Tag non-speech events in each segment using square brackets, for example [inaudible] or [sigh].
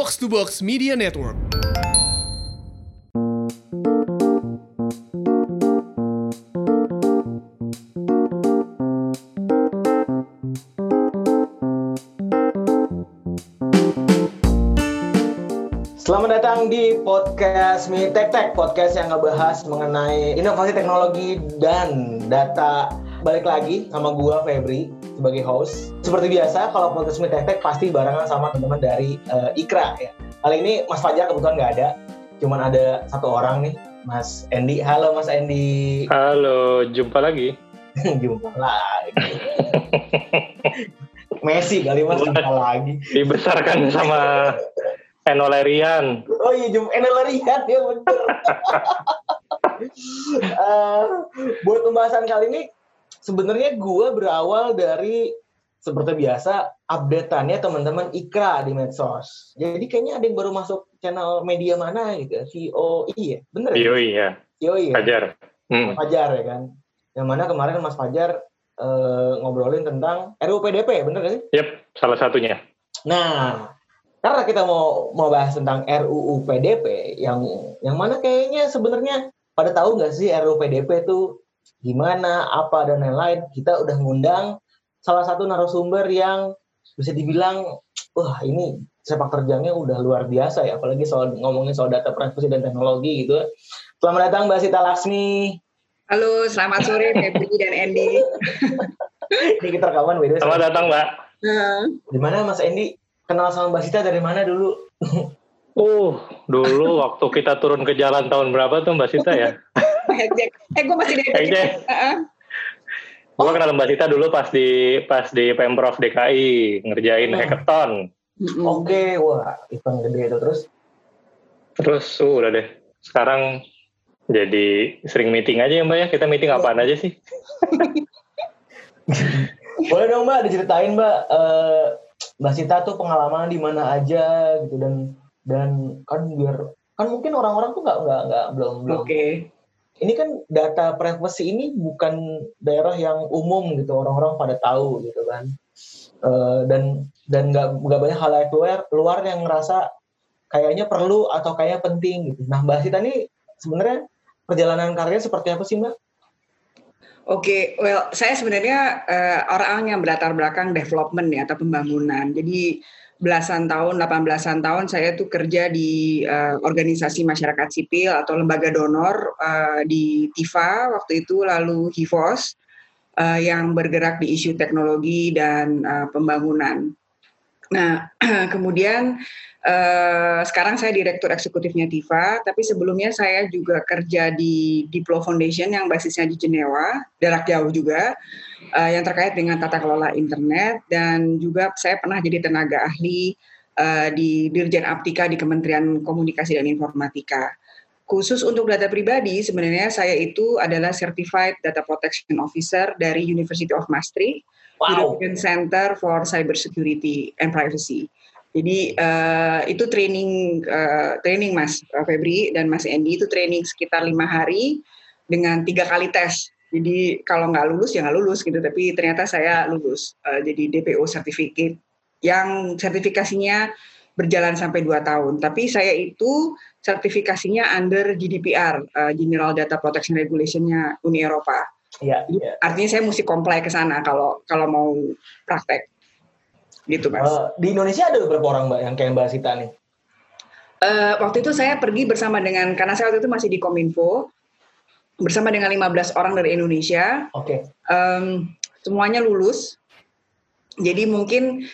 Box to Box Media Network. Selamat datang di podcast Mi Tech Tech, podcast yang ngebahas mengenai inovasi teknologi dan data. Balik lagi sama gua Febri sebagai host. Seperti biasa, kalau podcast Mi Tech Tech pasti barengan sama teman-teman dari uh, Ikra ya. Kali ini Mas Fajar kebetulan nggak ada, cuman ada satu orang nih, Mas Endi. Halo Mas Endi. Halo, jumpa lagi. [laughs] jumpa lagi. [laughs] Messi kali Mas jumpa lagi. Dibesarkan sama Eno Lerian. Oh iya, jumpa Eno Lerian ya bener. [laughs] uh, buat pembahasan kali ini sebenarnya gue berawal dari seperti biasa updateannya teman-teman Ikra di medsos. Jadi kayaknya ada yang baru masuk channel media mana gitu, VOI ya, bener ya? VOI ya. VOI ya. Fajar. Hmm. Fajar ya kan. Yang mana kemarin Mas Fajar uh, ngobrolin tentang RUU PDP, bener gak sih? Yep, salah satunya. Nah, karena kita mau mau bahas tentang RUU PDP yang yang mana kayaknya sebenarnya pada tahu nggak sih RUU PDP itu gimana apa dan lain-lain kita udah ngundang salah satu narasumber yang bisa dibilang wah ini sepak terjangnya udah luar biasa ya apalagi soal ngomongin soal data privacy dan teknologi gitu. Selamat datang Mbak Sita Laksmi. Halo selamat sore Febri dan Andy. Ini kita rekaman beda selamat datang Mbak. Uh. gimana Mas Andy? Kenal sama Mbak Sita dari mana dulu? Uh, dulu waktu kita turun ke jalan tahun berapa tuh Mbak Sita ya? [laughs] eh, gue masih di Hekjek. Gue kenal Mbak Sita dulu pas di pas di Pemprov DKI ngerjain hmm. hackathon. Oke, okay, wah event gede itu terus. Terus uh, udah deh. Sekarang jadi sering meeting aja ya Mbak ya. Kita meeting apaan aja sih? [laughs] Boleh dong Mbak diceritain Mbak uh, Mbak Sita tuh pengalaman di mana aja gitu dan dan kan biar kan mungkin orang-orang tuh nggak nggak nggak belum belum. Oke. Okay. Ini kan data privacy ini bukan daerah yang umum gitu orang-orang pada tahu gitu kan. Uh, dan dan nggak nggak banyak hal luar luar yang ngerasa kayaknya perlu atau kayaknya penting gitu. Nah Mbak Sita ini sebenarnya perjalanan karirnya seperti apa sih Mbak? Oke, okay, well, saya sebenarnya uh, orang yang berlatar belakang development ya atau pembangunan. Jadi belasan tahun, 18-an tahun saya tuh kerja di uh, organisasi masyarakat sipil atau lembaga donor uh, di TIFA waktu itu, lalu HIVOS uh, yang bergerak di isu teknologi dan uh, pembangunan. Nah, [clears throat] kemudian Uh, sekarang saya direktur eksekutifnya Tifa, tapi sebelumnya saya juga kerja di Diplo Foundation yang basisnya di Jenewa, jarak jauh juga, uh, yang terkait dengan tata kelola internet dan juga saya pernah jadi tenaga ahli uh, di Dirjen Aptika di Kementerian Komunikasi dan Informatika. Khusus untuk data pribadi, sebenarnya saya itu adalah Certified Data Protection Officer dari University of Maastricht, wow. European Center for Cybersecurity and Privacy. Jadi uh, itu training uh, training Mas Febri dan Mas Endi itu training sekitar lima hari dengan tiga kali tes. Jadi kalau nggak lulus ya nggak lulus gitu. Tapi ternyata saya lulus uh, jadi DPO certificate yang sertifikasinya berjalan sampai dua tahun. Tapi saya itu sertifikasinya under GDPR uh, General Data Protection Regulation-nya Uni Eropa. Iya. Ya. Artinya saya mesti comply ke sana kalau kalau mau praktek gitu mas. Uh, di Indonesia ada beberapa orang mbak yang kayak mbak Sita nih. Uh, waktu itu saya pergi bersama dengan karena saya waktu itu masih di Kominfo bersama dengan 15 orang dari Indonesia. Oke. Okay. Um, semuanya lulus. Jadi mungkin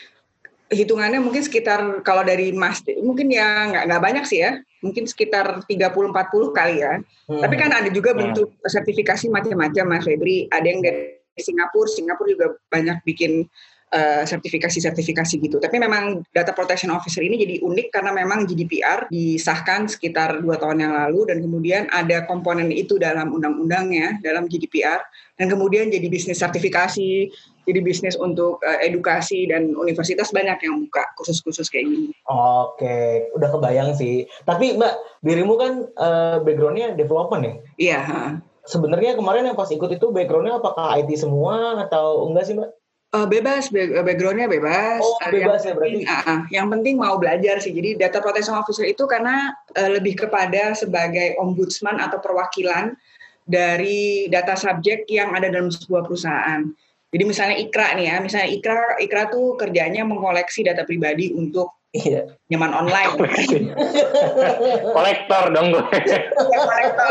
hitungannya mungkin sekitar kalau dari Mas mungkin ya nggak nggak banyak sih ya. Mungkin sekitar 30 40 kali ya. Hmm. Tapi kan ada juga bentuk hmm. sertifikasi macam-macam Mas Febri. Ada yang dari Singapura, Singapura juga banyak bikin Eh, sertifikasi-sertifikasi gitu. Tapi memang data protection officer ini jadi unik karena memang GDPR disahkan sekitar dua tahun yang lalu dan kemudian ada komponen itu dalam undang-undangnya dalam GDPR dan kemudian jadi bisnis sertifikasi, jadi bisnis untuk uh, edukasi dan universitas banyak yang buka khusus-khusus kayak gini. Oke, udah kebayang sih. Tapi Mbak, dirimu kan uh, backgroundnya development ya? Iya. Sebenarnya kemarin yang pas ikut itu backgroundnya apakah IT semua atau enggak sih Mbak? Uh, bebas, backgroundnya bebas. Oh, bebas yang ya berarti. Penting, uh, yang penting mau belajar sih. Jadi data protection officer itu karena uh, lebih kepada sebagai ombudsman atau perwakilan dari data subjek yang ada dalam sebuah perusahaan. Jadi misalnya Ikra nih ya, misalnya Ikra Ikra tuh kerjanya mengkoleksi data pribadi untuk Iya. Nyaman online. [laughs] kolektor dong gue.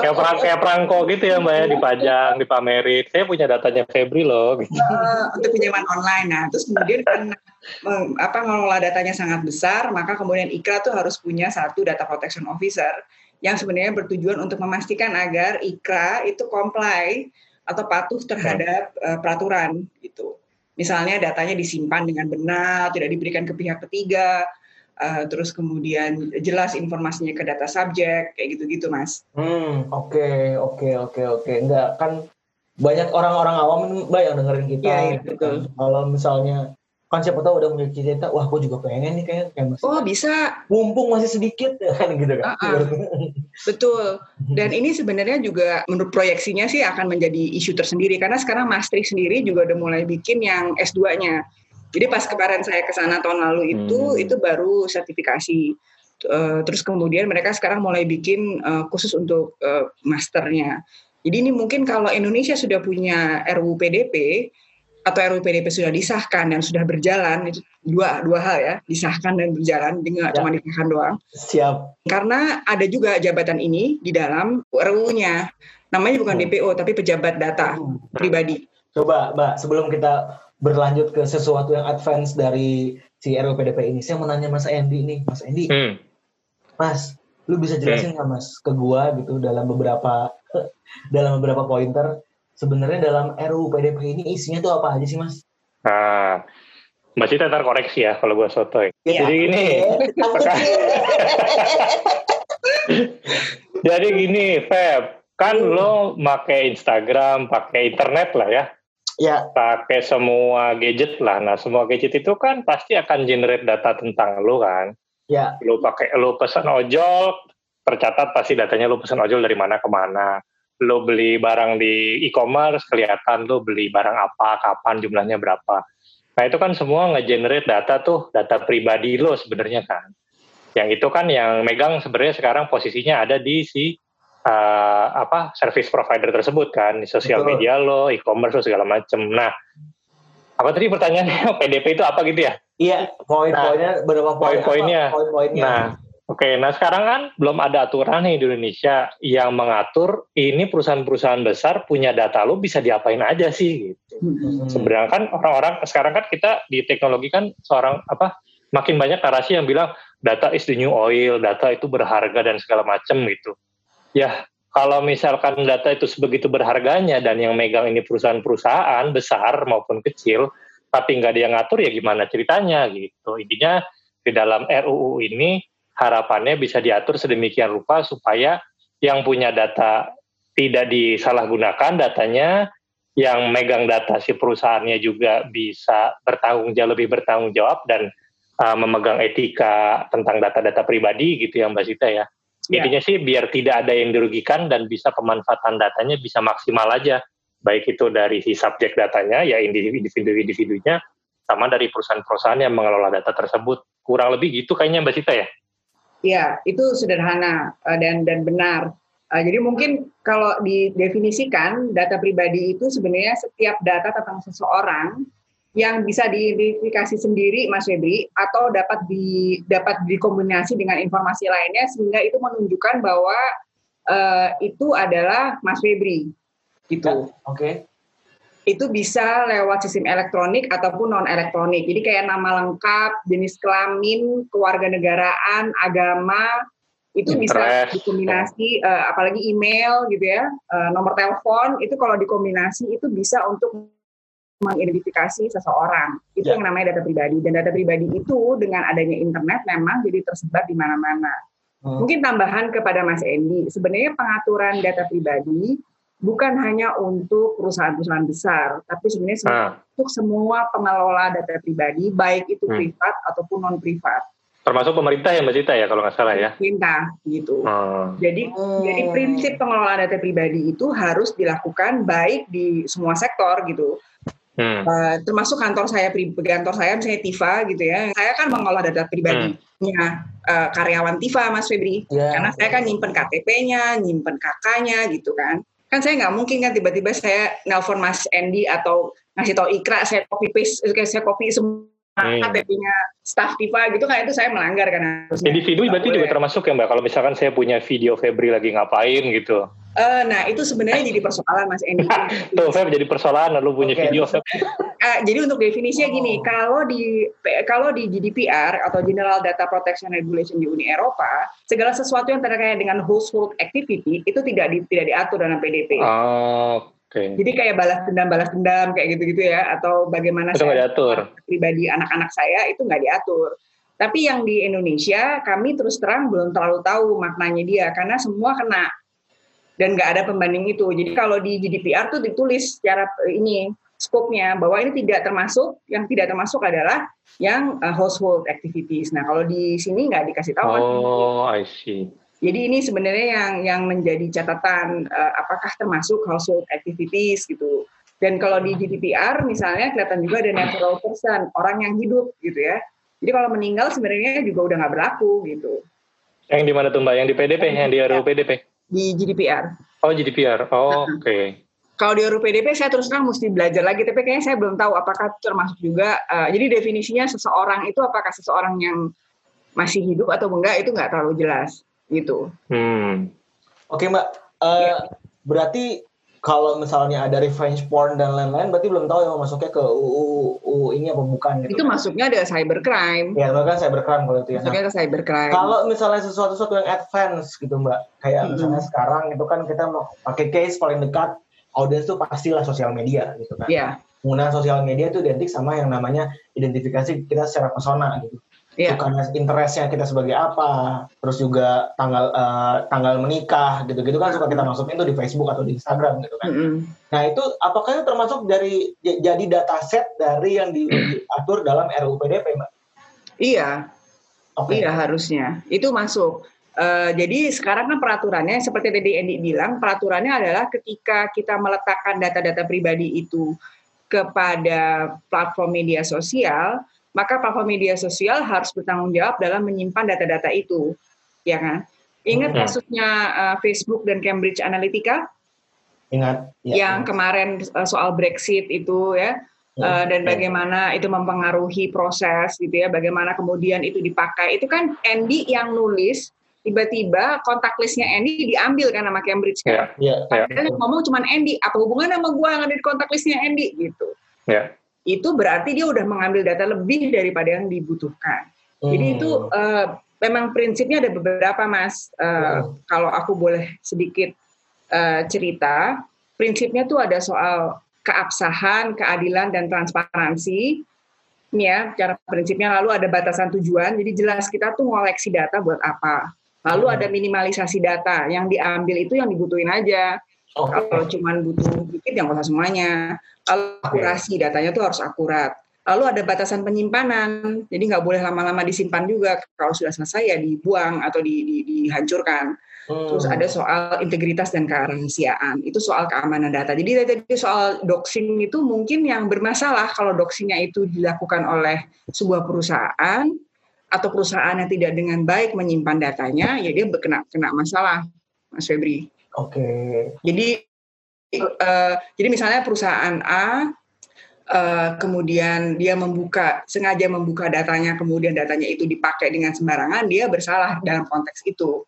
kayak perang kayak perangko gitu ya mbak ya dipajang, dipamerin. Saya punya datanya Febri loh. Gitu. Uh, untuk pinjaman online. Nah terus kemudian [laughs] karena apa ngelola datanya sangat besar, maka kemudian Ikra tuh harus punya satu data protection officer yang sebenarnya bertujuan untuk memastikan agar Ikra itu comply atau patuh terhadap uh, peraturan gitu. Misalnya datanya disimpan dengan benar, tidak diberikan ke pihak ketiga, uh, terus kemudian jelas informasinya ke data subjek kayak gitu-gitu mas. Hmm oke okay, oke okay, oke okay, oke okay. enggak kan banyak orang-orang awam mbak yang dengerin kita. Iya, iya betul. Kalau misalnya kan siapa tahu udah punya cita-cita, wah aku juga pengen nih kayak kayak masih. Oh bisa. Mumpung masih sedikit [laughs] kan gitu kan. Uh -uh. Betul. Dan ini sebenarnya juga menurut proyeksinya sih akan menjadi isu tersendiri karena sekarang Maastricht sendiri juga udah mulai bikin yang S2-nya. Jadi pas kemarin saya ke sana tahun lalu itu hmm. itu baru sertifikasi. Uh, terus kemudian mereka sekarang mulai bikin uh, khusus untuk uh, masternya. Jadi ini mungkin kalau Indonesia sudah punya RUU PDP atau RUU PDP sudah disahkan dan sudah berjalan itu dua dua hal ya disahkan dan berjalan dengan ya. cuma disahkan doang. Siap. Karena ada juga jabatan ini di dalam RUU-nya. Namanya bukan DPO tapi pejabat data hmm. pribadi. Coba Mbak sebelum kita berlanjut ke sesuatu yang advance dari si RUU PDP ini. Saya mau nanya Mas Endi nih, Mas Endi. Hmm. Mas, lu bisa jelasin hmm. nggak hmm. Mas ke gua gitu dalam beberapa [laughs] dalam beberapa pointer sebenarnya dalam RUU PDP ini isinya tuh apa aja sih Mas? Nah, Mbak Cita ntar koreksi ya kalau gua sotoy. Ya. Jadi gini. [laughs] Jadi gini, Feb, kan hmm. lo pakai Instagram, pakai internet lah ya ya. pakai semua gadget lah. Nah, semua gadget itu kan pasti akan generate data tentang lo kan. Ya. Lo pakai lo pesan ojol, tercatat pasti datanya lo pesan ojol dari mana ke mana. Lo beli barang di e-commerce, kelihatan lo beli barang apa, kapan, jumlahnya berapa. Nah, itu kan semua nge-generate data tuh, data pribadi lo sebenarnya kan. Yang itu kan yang megang sebenarnya sekarang posisinya ada di si uh, apa service provider tersebut kan di sosial Betul. media lo, e-commerce lo segala macam. Nah, apa tadi pertanyaannya [laughs] PDP itu apa gitu ya? Iya, poin-poinnya nah, berapa poin? Poin-poinnya. Poin-poinnya. Nah, oke. Nah sekarang kan belum ada aturan nih di Indonesia yang mengatur ini perusahaan-perusahaan besar punya data lo bisa diapain aja sih gitu. Hmm. Sebenarnya kan orang-orang sekarang kan kita di teknologi kan seorang apa makin banyak narasi yang bilang data is the new oil, data itu berharga dan segala macam gitu ya kalau misalkan data itu sebegitu berharganya dan yang megang ini perusahaan-perusahaan besar maupun kecil, tapi nggak ada yang ngatur ya gimana ceritanya gitu. Intinya di dalam RUU ini harapannya bisa diatur sedemikian rupa supaya yang punya data tidak disalahgunakan datanya, yang megang data si perusahaannya juga bisa bertanggung jawab lebih bertanggung jawab dan uh, memegang etika tentang data-data pribadi gitu ya Mbak Sita ya. Ya. Intinya sih biar tidak ada yang dirugikan dan bisa pemanfaatan datanya bisa maksimal aja. Baik itu dari si subjek datanya, ya individu-individunya, sama dari perusahaan-perusahaan yang mengelola data tersebut. Kurang lebih gitu kayaknya Mbak Sita ya? Ya, itu sederhana eh, dan dan benar. Eh, jadi mungkin kalau didefinisikan data pribadi itu sebenarnya setiap data tentang seseorang yang bisa diidentifikasi sendiri Mas Febri atau dapat di dapat dikombinasi dengan informasi lainnya sehingga itu menunjukkan bahwa uh, itu adalah Mas Febri gitu. Oke. Okay. Itu bisa lewat sistem elektronik ataupun non elektronik. Jadi kayak nama lengkap, jenis kelamin, kewarganegaraan, agama itu bisa dikombinasi uh, apalagi email gitu ya, uh, nomor telepon itu kalau dikombinasi itu bisa untuk mengidentifikasi seseorang. Itu ya. yang namanya data pribadi. Dan data pribadi itu dengan adanya internet memang jadi tersebar di mana-mana. Hmm. Mungkin tambahan kepada Mas Endi, sebenarnya pengaturan data pribadi bukan hanya untuk perusahaan-perusahaan besar, tapi sebenarnya hmm. untuk semua pengelola data pribadi, baik itu hmm. privat ataupun non privat. Termasuk pemerintah ya Mbak Cita ya kalau nggak salah ya. Pemerintah gitu. Hmm. Jadi hmm. jadi prinsip pengelolaan data pribadi itu harus dilakukan baik di semua sektor gitu Hmm. Uh, termasuk kantor saya kantor saya misalnya Tifa gitu ya. Saya kan mengolah data pribadinya hmm. uh, karyawan Tifa Mas Febri. Yeah. Karena saya kan nyimpen KTP-nya, nyimpen kakaknya gitu kan. Kan saya nggak mungkin kan tiba-tiba saya nelpon Mas Andy atau ngasih tau Ikra saya copy paste saya copy semua hmm. KTP-nya staff Tifa gitu kan itu saya melanggar kan. Individu berarti juga termasuk ya Mbak kalau misalkan saya punya video Febri lagi ngapain gitu. Uh, nah itu sebenarnya jadi persoalan Mas Endi. [laughs] Tuh Feb jadi persoalan lalu punya okay. video Feb. Uh, jadi untuk definisinya gini, oh. kalau di kalau di GDPR atau General Data Protection Regulation di Uni Eropa, segala sesuatu yang terkait dengan household activity itu tidak di, tidak diatur dalam PDP. Oh, Okay. Jadi kayak balas dendam balas dendam kayak gitu-gitu ya atau bagaimana itu saya diatur. pribadi anak-anak saya itu nggak diatur. Tapi yang di Indonesia kami terus terang belum terlalu tahu maknanya dia karena semua kena dan nggak ada pembanding itu. Jadi kalau di GDPR tuh ditulis secara eh, ini skopnya bahwa ini tidak termasuk yang tidak termasuk adalah yang uh, household activities. Nah kalau di sini nggak dikasih tahu. Oh, I see. Jadi ini sebenarnya yang yang menjadi catatan uh, apakah termasuk household activities gitu. Dan kalau di GDPR misalnya kelihatan juga ada natural person, orang yang hidup gitu ya. Jadi kalau meninggal sebenarnya juga udah nggak berlaku gitu. Yang di mana tuh Mbak? Yang di PDP, yang di RUU PDP? di GDPR. Oh GDPR, oh, oke. Okay. Kalau di RUU PDP saya terus terang mesti belajar lagi, tapi kayaknya saya belum tahu apakah termasuk juga. Uh, jadi definisinya seseorang itu apakah seseorang yang masih hidup atau enggak itu nggak terlalu jelas gitu. Hmm. Oke mbak, uh, ya. berarti kalau misalnya ada revenge porn dan lain-lain berarti belum tahu ya masuknya ke UU, UU ini apa bukan gitu. Itu masuknya ada cybercrime. Ya, bahkan cybercrime kalau itu ya. Masuknya ke cybercrime. Kalau misalnya sesuatu sesuatu yang advance gitu, Mbak. Kayak hmm. misalnya sekarang itu kan kita mau pakai case paling dekat audiens tuh pastilah sosial media gitu kan. Iya. Yeah. Penggunaan sosial media itu identik sama yang namanya identifikasi kita secara persona gitu yeah. bukan interestnya kita sebagai apa, terus juga tanggal uh, tanggal menikah gitu-gitu kan suka kita masukin tuh di Facebook atau di Instagram gitu kan. Mm -hmm. Nah itu apakah itu termasuk dari jadi data set dari yang diatur dalam RUU PDP, mbak? Iya, okay. iya harusnya itu masuk. Uh, jadi sekarang kan peraturannya seperti tadi Endi bilang, peraturannya adalah ketika kita meletakkan data-data pribadi itu kepada platform media sosial, maka platform media sosial harus bertanggung jawab dalam menyimpan data-data itu, ya kan? Ingat hmm. kasusnya uh, Facebook dan Cambridge Analytica? Ingat. Ya, yang ingat. kemarin uh, soal Brexit itu ya, uh, dan bagaimana itu mempengaruhi proses gitu ya, bagaimana kemudian itu dipakai. Itu kan Andy yang nulis, tiba-tiba kontak listnya Andy diambil kan sama Cambridge kan. Yeah, yeah, Padahal yeah. ngomong cuma Andy, apa hubungannya sama gue yang ada di kontak listnya Andy gitu. Yeah itu berarti dia udah mengambil data lebih daripada yang dibutuhkan. Hmm. Jadi itu uh, memang prinsipnya ada beberapa mas. Uh, hmm. Kalau aku boleh sedikit uh, cerita, prinsipnya tuh ada soal keabsahan, keadilan dan transparansi. Ya, cara prinsipnya lalu ada batasan tujuan. Jadi jelas kita tuh ngoleksi data buat apa. Lalu ada minimalisasi data yang diambil itu yang dibutuhin aja. Oh. Kalau cuma butuh dikit yang usah semuanya. Lalu akurasi datanya tuh harus akurat. Lalu ada batasan penyimpanan, jadi nggak boleh lama-lama disimpan juga. Kalau sudah selesai ya dibuang atau di, di, dihancurkan. Hmm. Terus ada soal integritas dan kerahasiaan. Itu soal keamanan data. Jadi tadi soal doxing itu mungkin yang bermasalah kalau doxingnya itu dilakukan oleh sebuah perusahaan atau perusahaan yang tidak dengan baik menyimpan datanya, ya dia kena kena masalah, Mas Febri. Oke. Okay. Jadi uh, jadi misalnya perusahaan A uh, kemudian dia membuka sengaja membuka datanya kemudian datanya itu dipakai dengan sembarangan dia bersalah dalam konteks itu.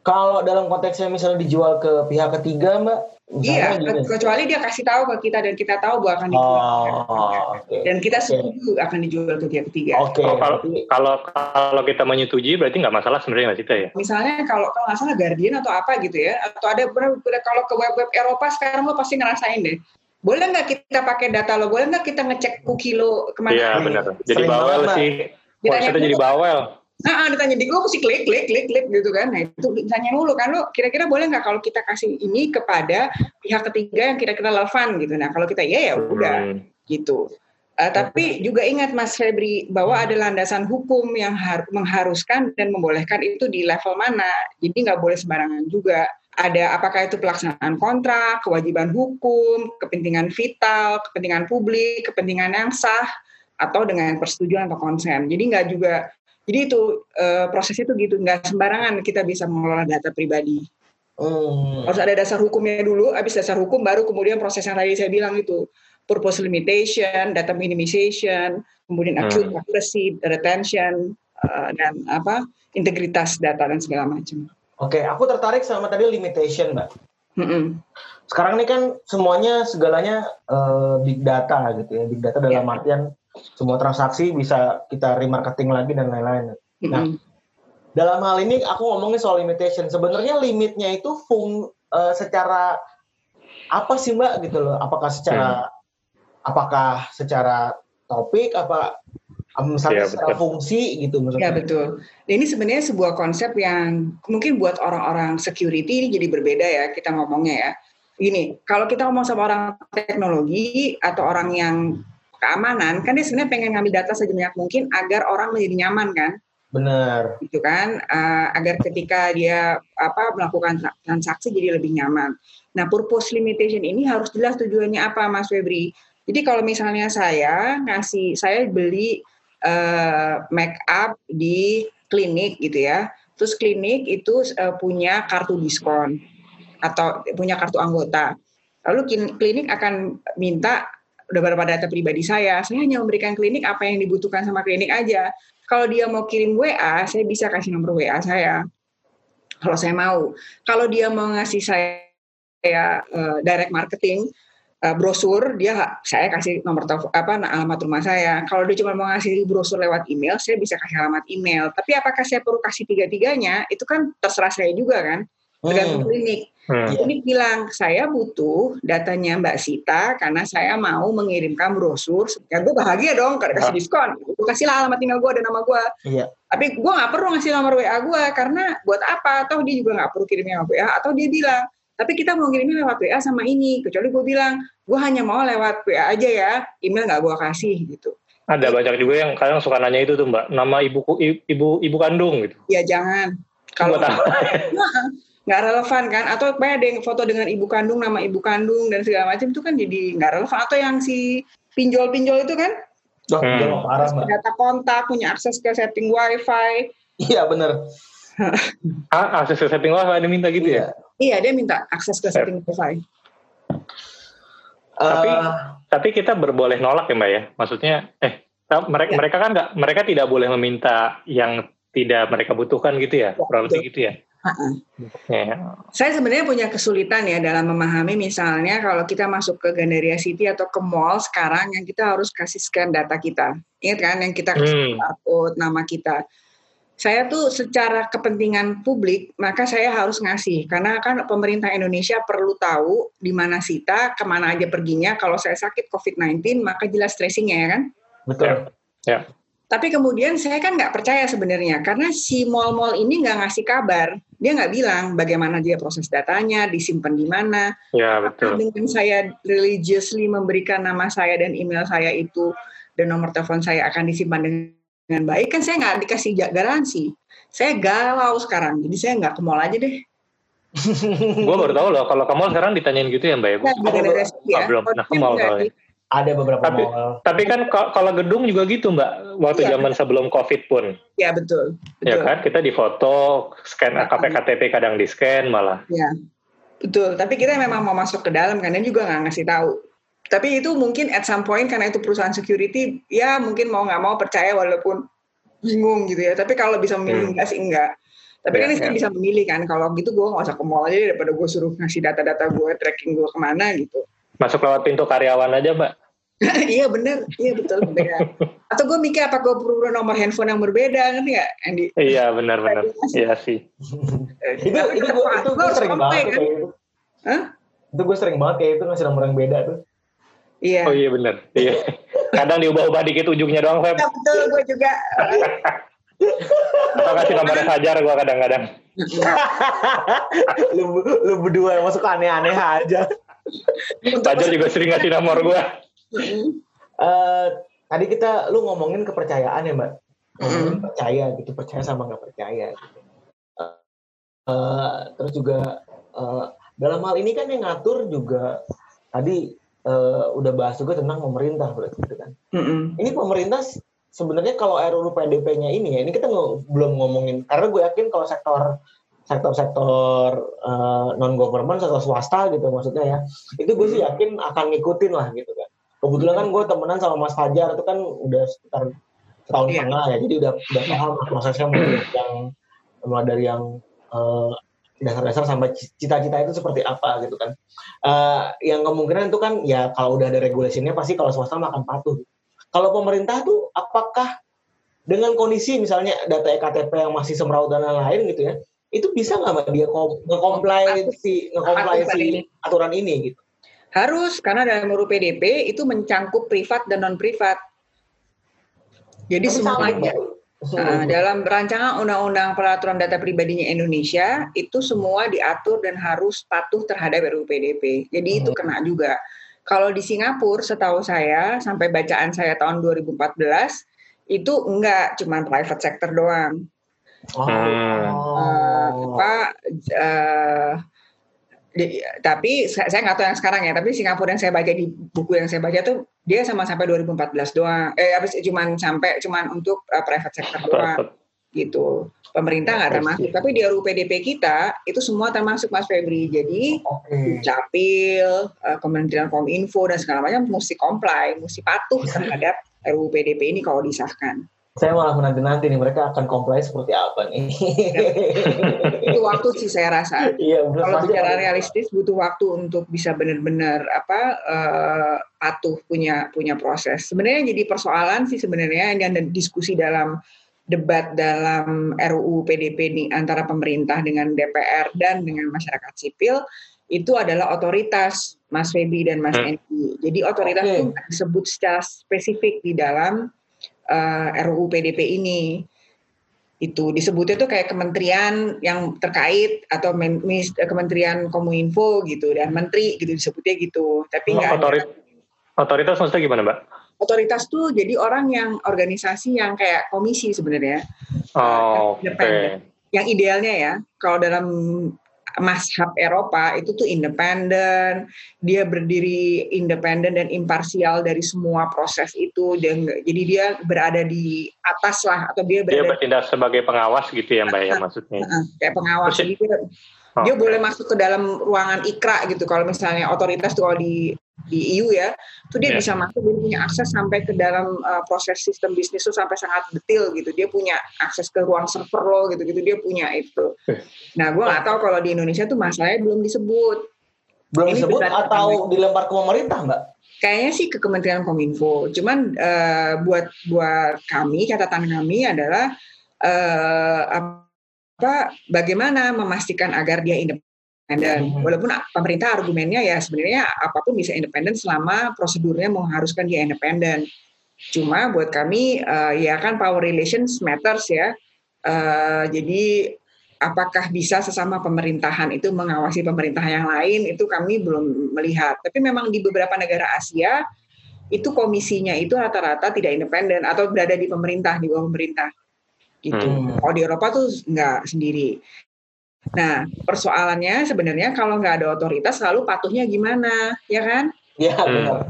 Kalau dalam konteksnya misalnya dijual ke pihak ketiga, Mbak? Iya, gini. kecuali dia kasih tahu ke kita dan kita tahu bahwa akan dijual. Oh, okay. Dan kita setuju okay. akan dijual ke pihak ketiga. Oke. Okay. Oh, kalau, kalau kalau kita menyetujui berarti nggak masalah sebenarnya Mas Ita ya? Misalnya kalau kalau nggak salah Guardian atau apa gitu ya, atau ada kalau ke web-web Eropa sekarang lo pasti ngerasain deh. Boleh nggak kita pakai data lo? Boleh nggak kita ngecek cookie lo ke mana? Iya benar. Jadi bawel sih. Ditanya jadi bawel Nah, ditanya di gue mesti klik, klik, klik, klik gitu kan. Nah itu ditanya dulu kan, lo kira-kira boleh nggak kalau kita kasih ini kepada pihak ketiga yang kira-kira relevan gitu. Nah kalau kita iya ya udah hmm. gitu. Uh, tapi juga ingat Mas Febri bahwa ada landasan hukum yang har mengharuskan dan membolehkan itu di level mana. Jadi nggak boleh sembarangan juga. ada apakah itu pelaksanaan kontrak, kewajiban hukum, kepentingan vital, kepentingan publik, kepentingan yang sah, atau dengan persetujuan atau konsen. Jadi nggak juga, jadi itu e, prosesnya itu gitu, nggak sembarangan kita bisa mengelola data pribadi. Hmm. Harus ada dasar hukumnya dulu, habis dasar hukum baru kemudian proses yang tadi saya bilang itu purpose limitation, data minimization, kemudian hmm. accuracy, retention, uh, dan apa integritas data dan segala macam. Oke, aku tertarik sama tadi limitation, mbak. Mm -hmm. Sekarang ini kan semuanya segalanya uh, big data gitu ya, big data dalam yeah. artian semua transaksi bisa kita remarketing lagi dan lain-lain. Mm -hmm. Nah, dalam hal ini aku ngomongin soal limitation. Sebenarnya limitnya itu fung uh, secara apa sih mbak gitu loh? Apakah secara hmm apakah secara topik apa misalnya ya, secara fungsi gitu menurut Ya betul. Ini sebenarnya sebuah konsep yang mungkin buat orang-orang security ini jadi berbeda ya kita ngomongnya ya. Gini, kalau kita ngomong sama orang teknologi atau orang yang keamanan, kan dia sebenarnya pengen ngambil data sebanyak mungkin agar orang menjadi nyaman kan? Benar. Gitu kan, uh, agar ketika dia apa melakukan transaksi jadi lebih nyaman. Nah, purpose limitation ini harus jelas tujuannya apa, Mas Febri? Jadi kalau misalnya saya ngasih, saya beli uh, make up di klinik gitu ya, terus klinik itu uh, punya kartu diskon atau punya kartu anggota. Lalu klinik akan minta beberapa data pribadi saya. Saya hanya memberikan klinik apa yang dibutuhkan sama klinik aja. Kalau dia mau kirim WA, saya bisa kasih nomor WA saya. Kalau saya mau. Kalau dia mau ngasih saya uh, direct marketing, uh, brosur dia saya kasih nomor apa alamat rumah saya kalau dia cuma mau ngasih brosur lewat email saya bisa kasih alamat email tapi apakah saya perlu kasih tiga tiganya itu kan terserah saya juga kan tergantung hmm. klinik. Hmm. klinik bilang saya butuh datanya Mbak Sita karena saya mau mengirimkan brosur ya gue bahagia dong karena kasih ah. diskon. Gue kasih lah alamat email gue dan nama gue iya. tapi gue nggak perlu ngasih nomor WA gue karena buat apa? Atau dia juga nggak perlu kirimnya WA atau dia bilang tapi kita mau ngirimnya lewat WA sama ini. Kecuali gue bilang gue hanya mau lewat WA aja ya email nggak gue kasih gitu. Ada banyak juga yang kadang suka nanya itu tuh mbak nama ibuku ibu ibu kandung gitu. Ya jangan. Kalau [laughs] nggak relevan kan atau kayak ada yang foto dengan ibu kandung nama ibu kandung dan segala macam itu kan jadi nggak relevan atau yang si pinjol-pinjol itu kan Oh, hmm. parah, data kontak punya akses ke setting wifi iya benar [laughs] ah, akses ke setting wifi ada minta gitu ya Iya, dia minta akses ke setting wifi. Tapi uh, tapi kita berboleh nolak ya mbak ya. Maksudnya eh mereka ya. mereka kan nggak mereka tidak boleh meminta yang tidak mereka butuhkan gitu ya, ya kurang lebih gitu ya. Ya. Saya sebenarnya punya kesulitan ya dalam memahami misalnya kalau kita masuk ke Gandaria City atau ke mall sekarang yang kita harus kasih scan data kita. Ingat kan yang kita kasih hmm. nama kita saya tuh secara kepentingan publik maka saya harus ngasih karena kan pemerintah Indonesia perlu tahu di mana Sita ke mana aja perginya kalau saya sakit COVID-19 maka jelas tracingnya ya kan betul ya, ya. Tapi kemudian saya kan nggak percaya sebenarnya karena si mall-mall ini nggak ngasih kabar. Dia nggak bilang bagaimana dia proses datanya disimpan di mana. Ya betul. Dengan saya religiously memberikan nama saya dan email saya itu dan nomor telepon saya akan disimpan dengan baik? Kan saya nggak dikasih garansi. Saya galau sekarang jadi saya nggak ke mall aja deh. [laughs] Gue baru tahu loh kalau ke mall sekarang ditanyain gitu ya mbak ya, nah, ya. belum pernah ke mall ada beberapa tapi, mall. tapi kan kalau gedung juga gitu mbak waktu iya, zaman betul. sebelum covid pun. Ya betul, betul. ya kan? Kita difoto scan nah, KTP kadang di scan malah. Ya betul. Tapi kita memang mau masuk ke dalam kan juga nggak ngasih tahu. Tapi itu mungkin at some point karena itu perusahaan security ya mungkin mau nggak mau percaya walaupun bingung gitu ya. Tapi kalau bisa memilih hmm. enggak sih enggak tapi yeah, kan yeah. bisa memilih kan kalau gitu gue nggak usah ke mall aja daripada gue suruh ngasih data-data gue tracking gue ke mana gitu masuk lewat pintu karyawan aja mbak [laughs] iya bener iya betul bener atau gue mikir apa gue perlu nomor handphone yang berbeda kan ya Andy iya benar benar iya sih [laughs] itu itu gue itu gue sering banget kan? Hah? itu gue sering banget kayak itu ngasih nomor yang beda tuh Iya. Oh iya benar. Iya. Kadang diubah-ubah dikit ujungnya doang, Feb. Ya, betul, gue juga. [laughs] Atau kasih nomor sajar gue kadang-kadang. lu, lu berdua yang masuk aneh-aneh aja. [laughs] Fajar juga sering ngasih nomor gue. uh, tadi kita, lu ngomongin kepercayaan ya, Mbak? Ngomongin percaya gitu, percaya sama nggak percaya. Gitu. Uh, terus juga uh, dalam hal ini kan yang ngatur juga tadi uh, udah bahas juga tentang pemerintah berarti gitu kan. Mm-hmm. Ini pemerintah sebenarnya kalau RUU PDP-nya ini ya, ini kita belum ngomongin karena gue yakin kalau sektor sektor-sektor uh, non government sektor swasta gitu maksudnya ya itu gue sih yakin akan ngikutin lah gitu kan kebetulan kan gue temenan sama Mas Fajar itu kan udah sekitar tahun yeah. setengah ya jadi udah udah paham prosesnya mulai yang mulai dari yang uh, dasar-dasar sampai cita-cita itu seperti apa gitu kan. Uh, yang kemungkinan itu kan ya kalau udah ada regulasinya pasti kalau swasta makan patuh. Kalau pemerintah tuh apakah dengan kondisi misalnya data EKTP yang masih semraut dan lain-lain gitu ya, itu bisa nggak mbak dia nge-comply si nge-comply si aturan ini gitu? Harus karena dalam RUU PDP itu mencangkup privat dan non privat. Jadi semuanya Nah, dalam rancangan Undang-Undang Peraturan Data Pribadinya Indonesia itu semua diatur dan harus patuh terhadap RUU PDP. Jadi hmm. itu kena juga. Kalau di Singapura, setahu saya sampai bacaan saya tahun 2014 itu enggak cuma private sector doang. Oh. Uh, apa uh, di, tapi saya nggak tahu yang sekarang ya. Tapi Singapura yang saya baca di buku yang saya baca tuh dia sama sampai 2014 doang. Eh habis cuman sampai cuman untuk uh, private sector doang gitu. Pemerintah nggak termasuk. Tapi di RUU PDP kita itu semua termasuk Mas Febri. Jadi okay. Capil, uh, Kementerian Kominfo dan segala macam mesti comply, mesti patuh terhadap RUU PDP ini kalau disahkan saya malah menanti-nanti nih mereka akan comply seperti apa nih. itu waktu sih saya rasa. Iya, Kalau bicara realistis butuh waktu untuk bisa benar-benar apa uh, patuh punya punya proses. Sebenarnya jadi persoalan sih sebenarnya yang ada diskusi dalam debat dalam RUU PDP ini antara pemerintah dengan DPR dan dengan masyarakat sipil itu adalah otoritas Mas Febi dan Mas hmm. Endi. Jadi otoritas okay. itu disebut secara spesifik di dalam uh, eh, RUU PDP ini. Itu disebutnya tuh kayak kementerian yang terkait atau mis, kementerian kominfo gitu dan menteri gitu disebutnya gitu tapi nggak Otorit otoritas maksudnya gimana mbak? Otoritas tuh jadi orang yang organisasi yang kayak komisi sebenarnya. Oh, okay. yang idealnya ya kalau dalam Mashab Eropa itu tuh independen, dia berdiri independen dan imparsial dari semua proses itu. Dan jadi dia berada di atas lah atau dia berada. Dia bertindak sebagai pengawas gitu ya mbak ya maksudnya. Kayak pengawas. Terus, jadi dia, oh, dia boleh masuk ke dalam ruangan ikra gitu. Kalau misalnya otoritas tuh kalau di di EU ya, itu dia yeah. bisa masuk dia punya akses sampai ke dalam uh, proses sistem bisnis itu sampai sangat detail gitu. Dia punya akses ke ruang server lo gitu gitu dia punya itu. Eh. Nah, gue nggak tahu kalau di Indonesia tuh masalahnya belum disebut. Belum Ini disebut atau dilempar ke pemerintah, Mbak? Kayaknya sih ke Kementerian Kominfo. Cuman uh, buat buat kami catatan kami adalah uh, apa bagaimana memastikan agar dia independen independen. Hmm. Walaupun pemerintah argumennya ya sebenarnya apa pun bisa independen selama prosedurnya mengharuskan dia independen. Cuma buat kami uh, ya kan power relations matters ya. Uh, jadi apakah bisa sesama pemerintahan itu mengawasi pemerintah yang lain itu kami belum melihat. Tapi memang di beberapa negara Asia itu komisinya itu rata-rata tidak independen atau berada di pemerintah di bawah pemerintah gitu. Hmm. Kalau di Eropa tuh nggak sendiri. Nah, persoalannya sebenarnya kalau nggak ada otoritas lalu patuhnya gimana, ya kan? Iya, hmm. benar.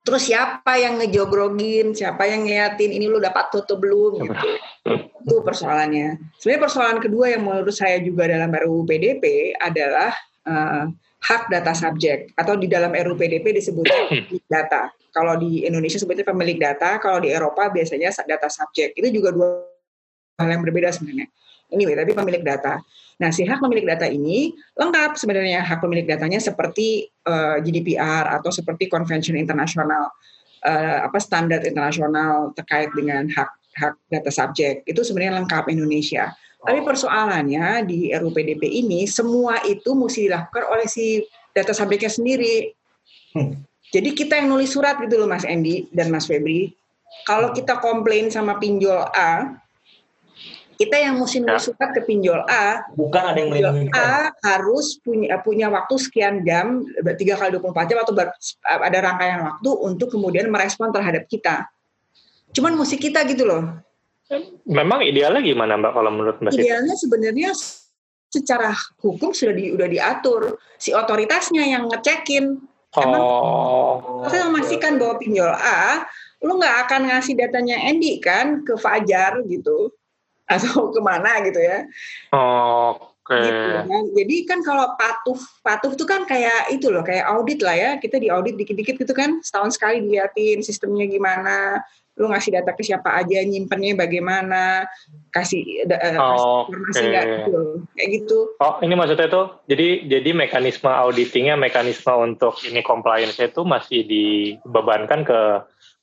Terus siapa yang ngejogrogin, siapa yang ngeliatin ini lu dapat tuh belum gitu. Itu persoalannya. Sebenarnya persoalan kedua yang menurut saya juga dalam RUU PDP adalah uh, hak data subjek atau di dalam RUU PDP disebut [coughs] data. Kalau di Indonesia sebutnya pemilik data, kalau di Eropa biasanya data subjek. Itu juga dua hal yang berbeda sebenarnya anyway tapi pemilik data. Nah, si hak pemilik data ini lengkap sebenarnya hak pemilik datanya seperti uh, eh, GDPR atau seperti konvensi internasional uh, apa standar internasional terkait dengan hak hak data subjek. Itu sebenarnya lengkap Indonesia. Oh. Tapi persoalannya di RUPDP ini semua itu mesti dilakukan oleh si data subjeknya sendiri. Hmm. Jadi kita yang nulis surat gitu loh Mas Endi dan Mas Febri. Kalau kita komplain sama pinjol A, kita yang mesti nulis ya. surat ke pinjol A, bukan ada yang pinjol A harus punya punya waktu sekian jam, tiga kali 24 jam atau ber, ada rangkaian waktu untuk kemudian merespon terhadap kita. Cuman mesti kita gitu loh. Memang idealnya gimana Mbak kalau menurut Mbak? Idealnya sebenarnya secara hukum sudah di, udah diatur si otoritasnya yang ngecekin. Emang oh. Saya memastikan bahwa pinjol A, lu nggak akan ngasih datanya Andy kan ke Fajar gitu [laughs] atau ke mana gitu ya. Oh, Oke. Okay. Gitu, kan? Jadi kan kalau patuh, patuh itu kan kayak itu loh, kayak audit lah ya. Kita di audit dikit-dikit gitu kan, setahun sekali diliatin sistemnya gimana, lu ngasih data ke siapa aja, nyimpennya bagaimana, kasih, uh, oh, informasi okay. gitu, kayak gitu. Oh, ini maksudnya tuh, jadi jadi mekanisme auditingnya, mekanisme untuk ini compliance itu masih dibebankan ke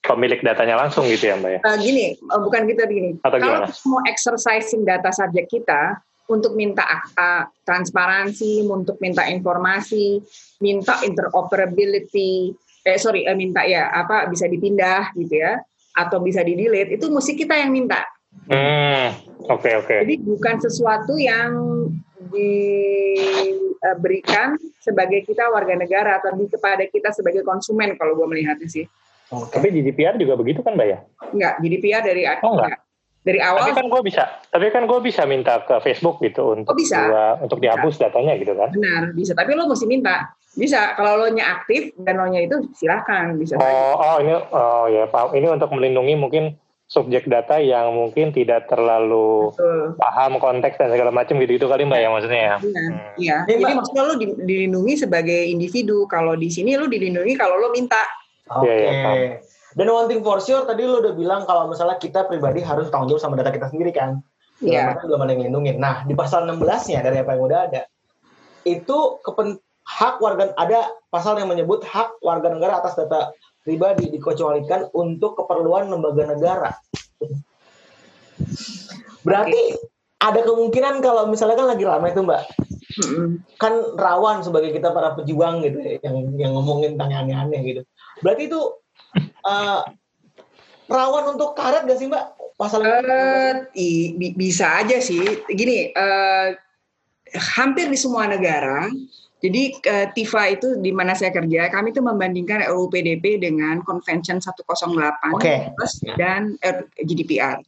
pemilik datanya langsung gitu ya Mbak ya? Uh, gini, uh, bukan kita gini. Atau Kalau kita mau exercising data subjek kita, untuk minta akta transparansi, untuk minta informasi, minta interoperability, eh sorry, eh, minta ya apa bisa dipindah gitu ya, atau bisa di delete, itu mesti kita yang minta. Hmm, oke okay, oke. Okay. Jadi bukan sesuatu yang diberikan sebagai kita warga negara atau di kepada kita sebagai konsumen kalau gue melihatnya sih. Oh, tapi GDPR juga begitu kan, Mbak ya? Enggak, GDPR dari oh, enggak dari awal. Tapi kan gue bisa, tapi kan gue bisa minta ke Facebook gitu untuk oh, bisa. Gua, untuk dihapus bisa. datanya gitu kan? Benar, bisa. Tapi lo mesti minta. Bisa. Kalau lo nya aktif dan lo nya itu silahkan bisa. Oh, oh ini, oh ya Pak. Ini untuk melindungi mungkin subjek data yang mungkin tidak terlalu Betul. paham konteks dan segala macam gitu-gitu kali mbak ya maksudnya ya. Iya. Hmm. Jadi maksudnya lo dilindungi sebagai individu. Kalau di sini lo dilindungi kalau lo minta. Oke. Okay. Ya, ya, dan one thing for sure tadi lo udah bilang kalau misalnya kita pribadi harus tanggung jawab sama data kita sendiri kan. Iya. Yeah. Belum ada yang ngelindungin. Nah di pasal 16-nya dari apa yang udah ada itu kepen, hak warga ada pasal yang menyebut hak warga negara atas data pribadi dikecualikan untuk keperluan lembaga negara. Berarti okay. ada kemungkinan kalau misalnya kan lagi lama itu mbak, hmm. kan rawan sebagai kita para pejuang gitu ya, yang yang ngomongin tentang aneh-aneh gitu. Berarti itu uh, rawan untuk karet gak sih mbak pasal uh, i, bisa aja sih gini uh, hampir di semua negara jadi uh, TIFA itu di mana saya kerja kami itu membandingkan RUU PDP dengan Convention 108 okay. dan GDPR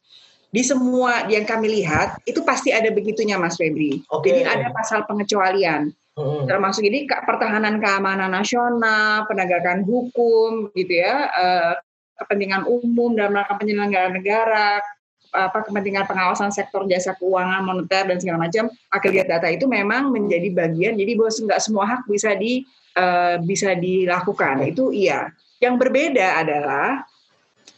di semua yang kami lihat itu pasti ada begitunya Mas Febri. Okay. Jadi ada pasal pengecualian. Hmm. Termasuk ini pertahanan keamanan nasional, penegakan hukum, gitu ya, uh, kepentingan umum dalam rangka penyelenggaraan negara, apa kepentingan pengawasan sektor jasa keuangan, moneter dan segala macam. Aggregate data itu memang menjadi bagian. Jadi bahwa nggak semua hak bisa di uh, bisa dilakukan. Itu iya. Yang berbeda adalah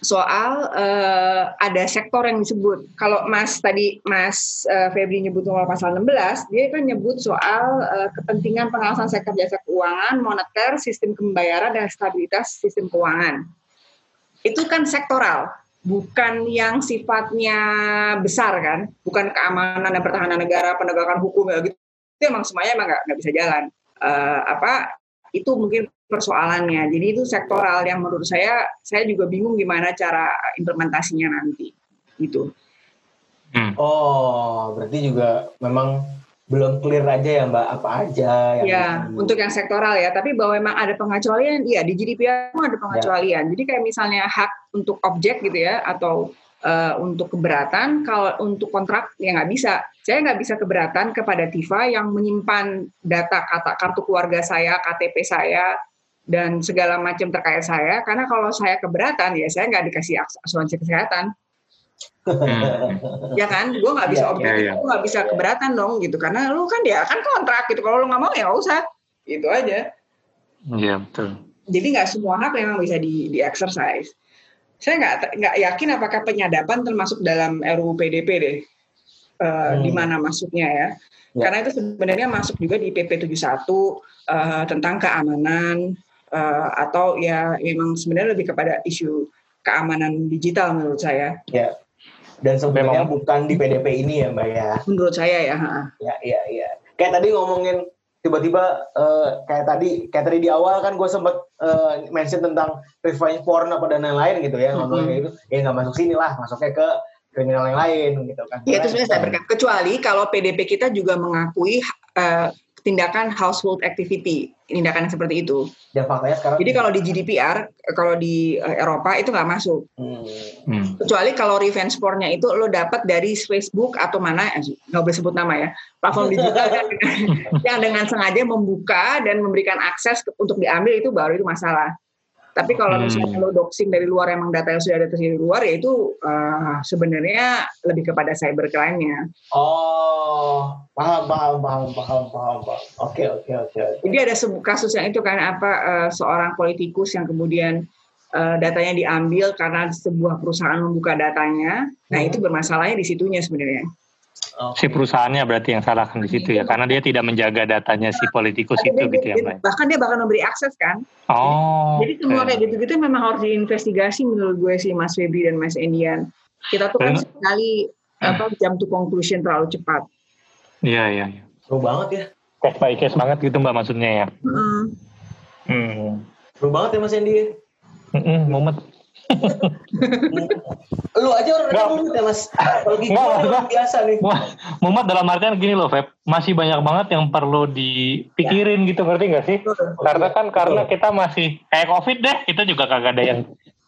soal uh, ada sektor yang disebut. Kalau Mas tadi Mas uh, Febri nyebut soal pasal 16, dia kan nyebut soal uh, kepentingan pengawasan sektor jasa keuangan, moneter, sistem pembayaran dan stabilitas sistem keuangan. Itu kan sektoral, bukan yang sifatnya besar kan, bukan keamanan dan pertahanan negara, penegakan hukum ya gitu. Itu emang semuanya emang nggak bisa jalan. Uh, apa itu mungkin persoalannya. Jadi itu sektoral yang menurut saya saya juga bingung gimana cara implementasinya nanti gitu. Hmm. Oh, berarti juga memang belum clear aja ya Mbak apa aja yang Ya, untuk yang sektoral ya, tapi bahwa memang ada pengecualian, iya di GDPR ada pengecualian. Ya. Jadi kayak misalnya hak untuk objek gitu ya atau uh, untuk keberatan kalau untuk kontrak ya nggak bisa. Saya nggak bisa keberatan kepada Tifa yang menyimpan data kata kartu keluarga saya KTP saya dan segala macam terkait saya. Karena kalau saya keberatan ya saya nggak dikasih asuransi kesehatan. Hmm. ya kan? Gue nggak bisa ya, objek ya, ya. gue nggak bisa keberatan dong gitu. Karena lu kan dia kan kontrak gitu. Kalau lu nggak mau ya nggak usah. Gitu aja. Iya betul. Jadi nggak semua hak memang bisa di, di exercise saya nggak nggak yakin apakah penyadapan termasuk dalam RUU PDP deh uh, hmm. di mana masuknya ya. ya. Karena itu sebenarnya masuk juga di PP 71 uh, tentang keamanan uh, atau ya memang sebenarnya lebih kepada isu keamanan digital menurut saya. Ya. Dan sebenarnya bukan di PDP ini ya Mbak ya. Menurut saya ya. Ya, ya, ya. Kayak tadi ngomongin tiba-tiba uh, kayak tadi kayak tadi di awal kan gue sempat uh, mention tentang revenge porn apa dan lain-lain gitu ya mm -hmm. ngomong kayak gitu ya nggak masuk sini lah masuknya ke kriminal yang lain gitu kan ya itu sebenarnya saya berkata kecuali kalau PDP kita juga mengakui uh, tindakan household activity, tindakan yang seperti itu. Dan faktanya sekarang. Jadi kalau di GDPR, kalau di uh, Eropa itu nggak masuk. Hmm. Hmm. Kecuali kalau revenge porn-nya itu lo dapat dari Facebook atau mana, eh, nggak boleh sebut nama ya, platform digital yang, [laughs] yang dengan sengaja membuka dan memberikan akses untuk diambil itu baru itu masalah. Tapi kalau hmm. misalnya lo doxing dari luar emang data yang sudah ada di luar ya itu uh, sebenarnya lebih kepada cybercrime-nya. Oh, paham, paham, paham, paham, paham, paham. Oke, oke, oke. Jadi ada kasus yang itu kan apa uh, seorang politikus yang kemudian uh, datanya diambil karena sebuah perusahaan membuka datanya. Nah, hmm. itu bermasalahnya di situnya sebenarnya. Okay. Si perusahaannya berarti yang salahkan di situ ya, karena dia tidak menjaga datanya si politikus itu gitu ya Mbak. Bahkan dia bahkan memberi akses kan. Oh. Jadi semua kayak gitu-gitu memang harus diinvestigasi menurut gue sih Mas Febri dan Mas Endian. Kita tuh kan sekali apa jam to conclusion terlalu cepat. Iya iya. iya. Seru banget ya. Case by case banget gitu Mbak maksudnya ya. Mm. Hmm. Seru banget ya Mas Endi. Mm -mm, mumet lu aja orang mumet ya mas. Lagi nggak, biasa nih. Mumet dalam artian gini loh Feb. Masih banyak banget yang perlu dipikirin ya. gitu ngerti gak sih? Betul. karena kan Betul. karena kita masih kayak covid deh kita juga kagak ada yang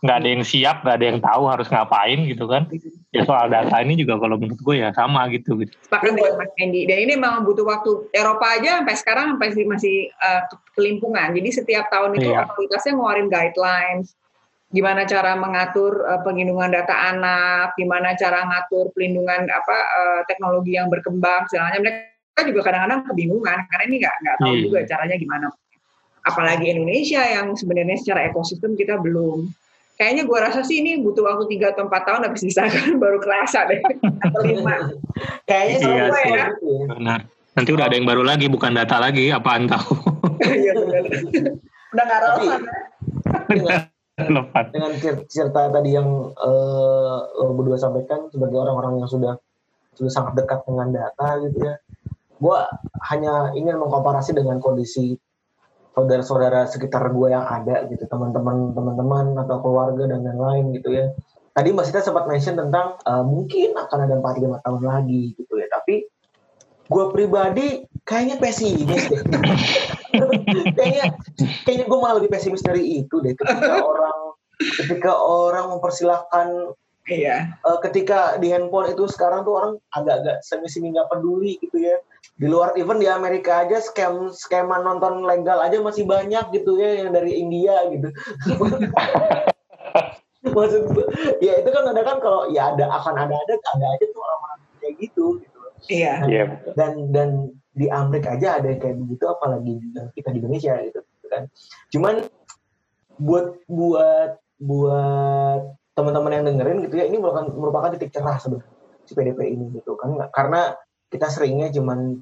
nggak ada yang siap nggak ada yang tahu harus ngapain gitu kan. Ya soal data ini juga kalau menurut gue ya sama gitu gitu. Sepakat dengan Mas Andy dan ini memang butuh waktu. Eropa aja sampai sekarang sampai masih uh, kelimpungan. Jadi setiap tahun itu iya. otoritasnya ngeluarin guidelines gimana cara mengatur uh, data anak, gimana cara ngatur pelindungan apa uh, teknologi yang berkembang, segalanya mereka juga kadang-kadang kebingungan karena ini nggak nggak tahu hmm. juga caranya gimana. Apalagi Indonesia yang sebenarnya secara ekosistem kita belum. Kayaknya gue rasa sih ini butuh waktu tiga atau empat tahun habis disahkan [laughs] baru kerasa deh atau lima. Kayaknya iya, sih, ya. Benar. Nanti udah ada yang baru lagi, bukan data lagi, apaan tahu. [laughs] Iya benar. udah nggak relevan [laughs] [laughs] ya. dengan cerita tadi yang uh, lo berdua sampaikan sebagai orang-orang yang sudah sudah sangat dekat dengan data gitu ya. Gue hanya ingin mengkomparasi dengan kondisi saudara-saudara sekitar gue yang ada gitu teman-teman teman-teman atau keluarga dan lain-lain gitu ya. Tadi Mbak Sita sempat mention tentang uh, mungkin akan ada 4-5 tahun lagi gitu ya. Tapi gue pribadi kayaknya pesimis deh [laughs] [laughs] kayaknya kayaknya gue malah lebih pesimis dari itu deh ketika [laughs] orang ketika orang mempersilahkan Iya. Uh, ketika di handphone itu sekarang tuh orang agak-agak semi-semi nggak peduli gitu ya. Di luar even di Amerika aja scam skema nonton legal aja masih banyak gitu ya yang dari India gitu. [laughs] Maksud gue, ya itu kan ada kan kalau ya ada akan ada ada ada aja tuh orang-orang kayak gitu gitu. Iya. Yeah. Dan dan di Amerika aja ada kayak begitu apalagi kita di Indonesia gitu kan. Cuman buat buat buat teman-teman yang dengerin gitu ya ini merupakan merupakan titik cerah sebenarnya si PDP ini gitu kan. Karena kita seringnya cuman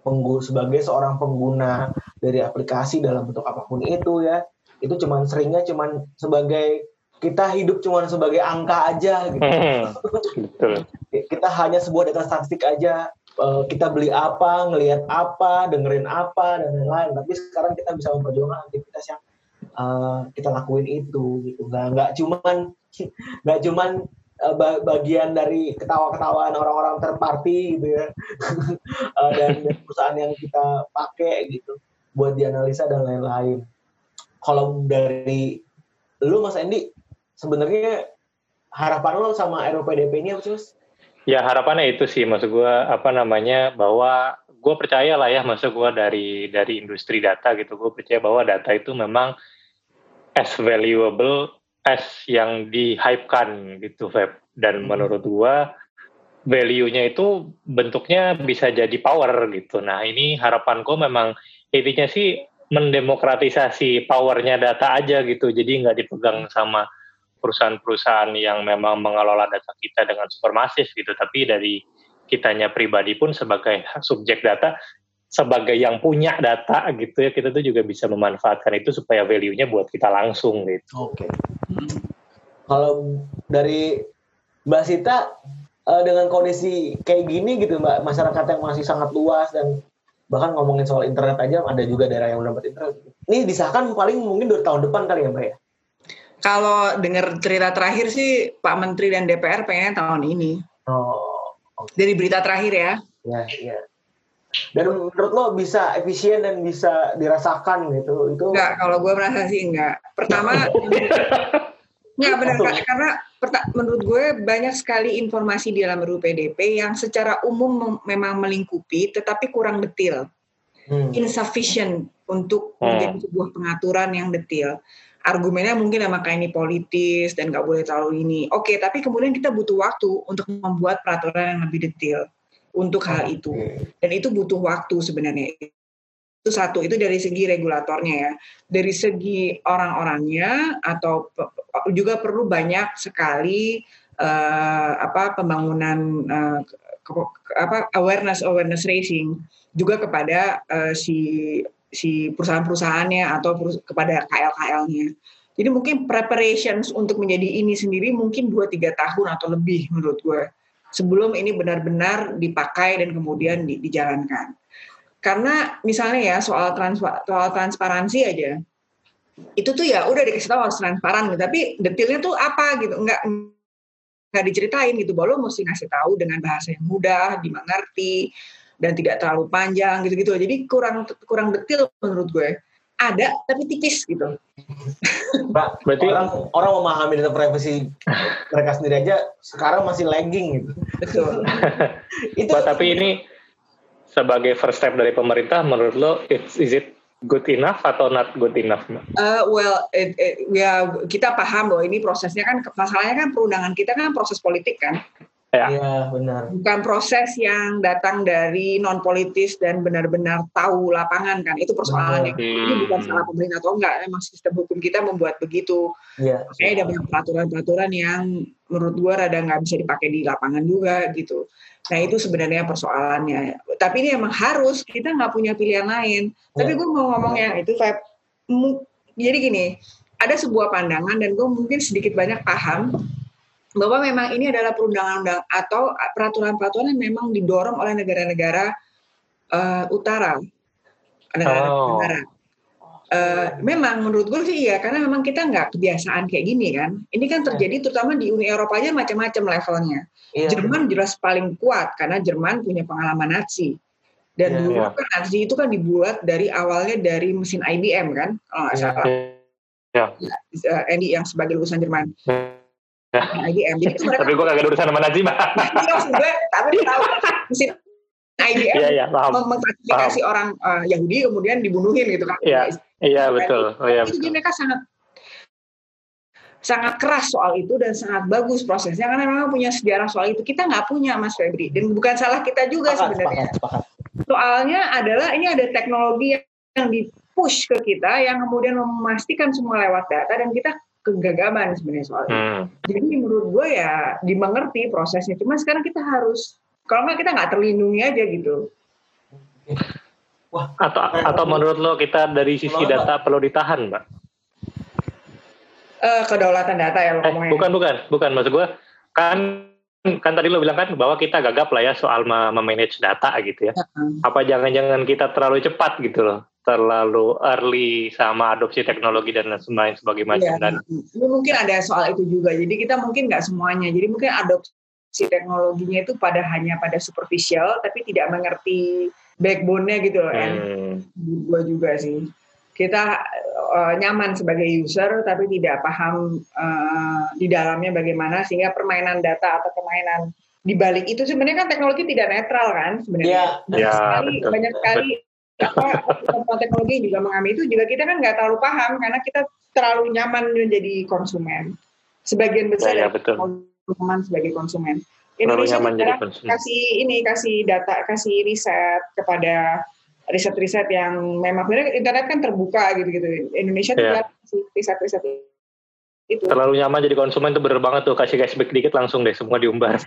penggu sebagai seorang pengguna dari aplikasi dalam bentuk apa pun itu ya itu cuman seringnya cuman sebagai kita hidup cuman sebagai angka aja gitu. Hmm, kita hanya sebuah data statistik aja uh, kita beli apa, ngelihat apa, dengerin apa dan lain-lain. Tapi sekarang kita bisa memperjuangkan aktivitas yang uh, kita lakuin itu gitu. Nggak nggak cuman [laughs] nggak cuman uh, bagian dari ketawa-ketawaan orang-orang terparti gitu ya uh, [laughs] dan, dan perusahaan yang kita pakai gitu buat dianalisa dan lain-lain. Kalau dari lu Mas Endi sebenarnya harapan lo sama RUPDP ini apa sih Mas? Ya harapannya itu sih, maksud gue apa namanya bahwa gue percaya lah ya, maksud gue dari dari industri data gitu, gue percaya bahwa data itu memang as valuable as yang dihypekan gitu, Feb. Dan hmm. menurut gue value-nya itu bentuknya bisa jadi power gitu. Nah ini harapanku memang intinya sih mendemokratisasi powernya data aja gitu, jadi nggak dipegang sama perusahaan-perusahaan yang memang mengelola data kita dengan supermasif gitu, tapi dari kitanya pribadi pun sebagai [laughs] subjek data, sebagai yang punya data gitu ya, kita tuh juga bisa memanfaatkan itu supaya value-nya buat kita langsung gitu. Oke. Okay. Kalau dari Mbak Sita eh, dengan kondisi kayak gini gitu Mbak, masyarakat yang masih sangat luas dan bahkan ngomongin soal internet aja ada juga daerah yang dapat internet. Ini disahkan paling mungkin dua tahun depan kali ya Mbak ya? Kalau dengar cerita terakhir sih Pak Menteri dan DPR pengen tahun ini. Oh. Okay. Dari berita terakhir ya. Ya, ya. dan menurut lo bisa efisien dan bisa dirasakan gitu itu enggak kalau gue merasa sih enggak pertama [laughs] enggak benar kak karena menurut gue banyak sekali informasi di dalam RUU PDP yang secara umum memang melingkupi tetapi kurang detail hmm. insufficient untuk hmm. menjadi sebuah pengaturan yang detail argumennya mungkin sama kayak ini politis dan nggak boleh terlalu ini. Oke, tapi kemudian kita butuh waktu untuk membuat peraturan yang lebih detail untuk hal itu. Dan itu butuh waktu sebenarnya. Itu satu, itu dari segi regulatornya ya. Dari segi orang-orangnya atau juga perlu banyak sekali uh, apa pembangunan uh, apa awareness awareness raising juga kepada uh, si si perusahaan-perusahaannya atau kepada KL-KL-nya. Jadi mungkin preparations untuk menjadi ini sendiri mungkin 2-3 tahun atau lebih menurut gue. Sebelum ini benar-benar dipakai dan kemudian di, dijalankan. Karena misalnya ya soal, trans, soal transparansi aja, itu tuh ya udah dikasih tahu harus transparan tapi detailnya tuh apa gitu, enggak nggak diceritain gitu, bahwa lo mesti ngasih tahu dengan bahasa yang mudah, dimengerti, dan tidak terlalu panjang gitu-gitu. Jadi kurang kurang detail menurut gue. Ada tapi tipis gitu. [laughs] Pak, berarti orang orang memahami data privacy mereka sendiri aja sekarang masih lagging gitu. Betul. [laughs] itu Pak, tapi ini sebagai first step dari pemerintah menurut lo it's, is it good enough atau not good enough? Uh, well, it, it, ya kita paham bahwa ini prosesnya kan masalahnya kan perundangan kita kan proses politik kan. Ya. Iya, benar. Bukan proses yang datang dari non politis dan benar-benar tahu lapangan kan. Itu persoalannya. Hmm. Ini bukan salah pemerintah atau enggak, memang sistem hukum kita membuat begitu. Iya. Makanya ada banyak peraturan-peraturan yang menurut gua rada nggak bisa dipakai di lapangan juga gitu. Nah itu sebenarnya persoalannya. Tapi ini emang harus kita nggak punya pilihan lain. Ya. Tapi gue mau ngomong yang itu, Feb. Jadi gini, ada sebuah pandangan dan gue mungkin sedikit banyak paham bahwa memang ini adalah perundang-undang atau peraturan-peraturan yang memang didorong oleh negara-negara uh, utara, negara-negara. Oh. Uh, memang menurut gue sih iya karena memang kita nggak kebiasaan kayak gini kan. Ini kan terjadi terutama di Uni Eropa aja macam-macam levelnya. Iya. Jerman jelas paling kuat karena Jerman punya pengalaman Nazi. Dan yeah, dulu yeah. kan Nazi itu kan dibuat dari awalnya dari mesin IBM kan kalau nggak salah. Yeah. Yeah. Andy yang sebagai lulusan Jerman. Yeah IBM. Jadi itu mereka, tapi gue kagak urusan sama Najib. Iya gue, [laughs] tapi tahu mesin IBM iya, iya, mengklasifikasi orang uh, Yahudi kemudian dibunuhin gitu kan. Iya, iya betul. Oh, iya, itu betul. mereka sangat sangat keras soal itu dan sangat bagus prosesnya karena memang punya sejarah soal itu kita nggak punya Mas Febri dan bukan salah kita juga sepakat, sebenarnya sepakat, sepakat. soalnya adalah ini ada teknologi yang di push ke kita yang kemudian memastikan semua lewat data dan kita kegagaman sebenarnya soal itu. Hmm. Jadi menurut gue ya dimengerti prosesnya. Cuma sekarang kita harus kalau nggak kita nggak terlindungi aja gitu. Wah, atau atau menurut lo kita dari sisi data perlu ditahan, mbak? Uh, kedaulatan data ya lo eh, Bukan bukan bukan maksud gue kan kan tadi lo bilang kan bahwa kita gagap lah ya soal memanage data gitu ya. Uh -huh. Apa jangan-jangan kita terlalu cepat gitu loh? Terlalu early sama adopsi teknologi dan lain sebagainya iya, dan ini mungkin ada soal itu juga. Jadi kita mungkin nggak semuanya. Jadi mungkin adopsi teknologinya itu pada hanya pada superficial tapi tidak mengerti backbone-nya gitu loh hmm. gue juga sih. Kita uh, nyaman sebagai user tapi tidak paham uh, di dalamnya bagaimana sehingga permainan data atau permainan di balik itu sebenarnya kan teknologi tidak netral kan sebenarnya. Ya, banyak ya, sekali betul. banyak sekali apa teknologi juga mengalami itu juga kita kan nggak terlalu paham karena kita terlalu nyaman menjadi konsumen. Sebagian besar ya, ya betul. nyaman sebagai konsumen. Indonesia kasih ini kasih data kasih riset kepada riset-riset yang memang sebenarnya internet kan terbuka gitu-gitu. Indonesia ya. kasih riset-riset itu. Terlalu nyaman jadi konsumen tuh bener banget tuh kasih cashback dikit langsung deh semua diumbar.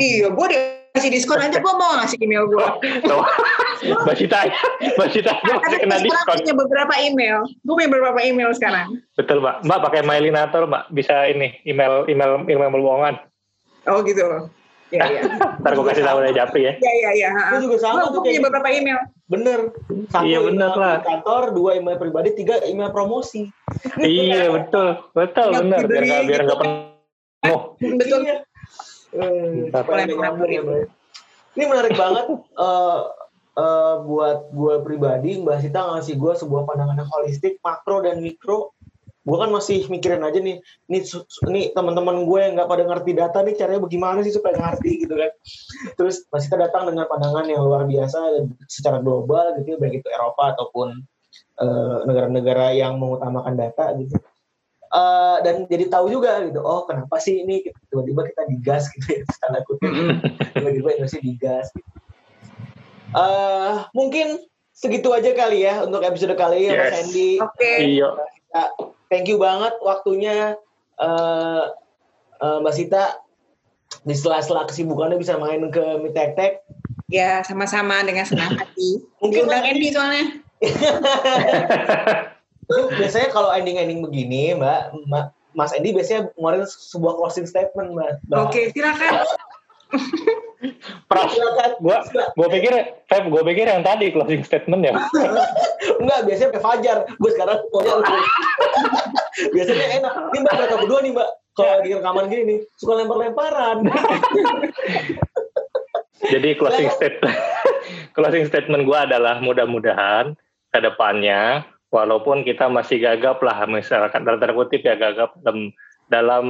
iya, gue deh kasih diskon aja gue mau ngasih email gue. Mbak Cita, Mbak Cita gue masih kena diskon. punya beberapa email. Gue punya beberapa email sekarang. Betul Mbak. Mbak pakai Mailinator Mbak bisa ini email email email bohongan. Oh gitu. Ya, ya. [laughs] Ntar gue kasih tahu dari Japri ya. Iya, iya, iya. Gue juga sama tuh. Gue punya beberapa email. Bener. Satu iya bener lah. kantor, dua email pribadi, tiga email promosi. iya betul, betul bener. Biar nggak biar nggak penuh. Betul. Iya. Eh, ini menarik banget. Uh, uh, buat gue pribadi Mbak Sita ngasih gue sebuah pandangan yang holistik makro dan mikro gue kan masih mikirin aja nih nih nih teman-teman gue yang nggak pada ngerti data nih caranya bagaimana sih supaya ngerti gitu kan terus Mbak Sita datang dengan pandangan yang luar biasa secara global gitu baik itu Eropa ataupun uh, negara-negara uh, yang mengutamakan data gitu uh, dan jadi tahu juga gitu oh kenapa sih ini? Tiba-tiba kita digas gitu ya [laughs] tanda kutip. Tiba-tiba Indonesia digas gitu. uh, mungkin segitu aja kali ya untuk episode kali ya yes. Mas Andy. Oke. Okay. iya thank you banget waktunya uh, uh, Mbak Sita. Di sela-sela kesibukannya bisa main ke Mitek Tek ya sama-sama dengan senang hati. Mungkin undang Andy soalnya [laughs] biasanya kalau ending-ending begini, Mbak, Mbak Mas Endi biasanya ngeluarin sebuah closing statement, Mbak. Oke, okay, silakan. Pras, gua, gua pikir, Feb, gua pikir yang tadi closing statement ya. Enggak, biasanya kayak Fajar. Gue sekarang pokoknya biasanya enak. Ini mbak mereka berdua nih mbak. Kalau di rekaman gini nih, suka lempar-lemparan. Jadi closing statement, [laughs] closing statement gue adalah mudah-mudahan ke depannya walaupun kita masih gagap lah misalkan tanda kutip ya gagap dalam, dalam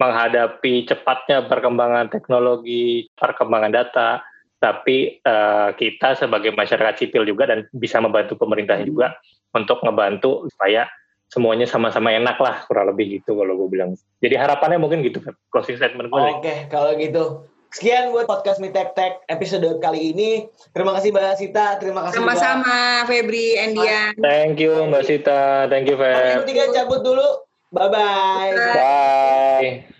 menghadapi cepatnya perkembangan teknologi, perkembangan data, tapi uh, kita sebagai masyarakat sipil juga dan bisa membantu pemerintah juga untuk ngebantu supaya semuanya sama-sama enak lah kurang lebih gitu kalau gue bilang. Jadi harapannya mungkin gitu closing statement gue. Oke, okay, kalau gitu Sekian buat podcast Mitek Tek episode kali ini. Terima kasih Mbak Sita, terima kasih Sama-sama Febri, Endian. Thank you Mbak Sita, thank you Feb. Kami bertiga cabut dulu. Bye-bye. Bye.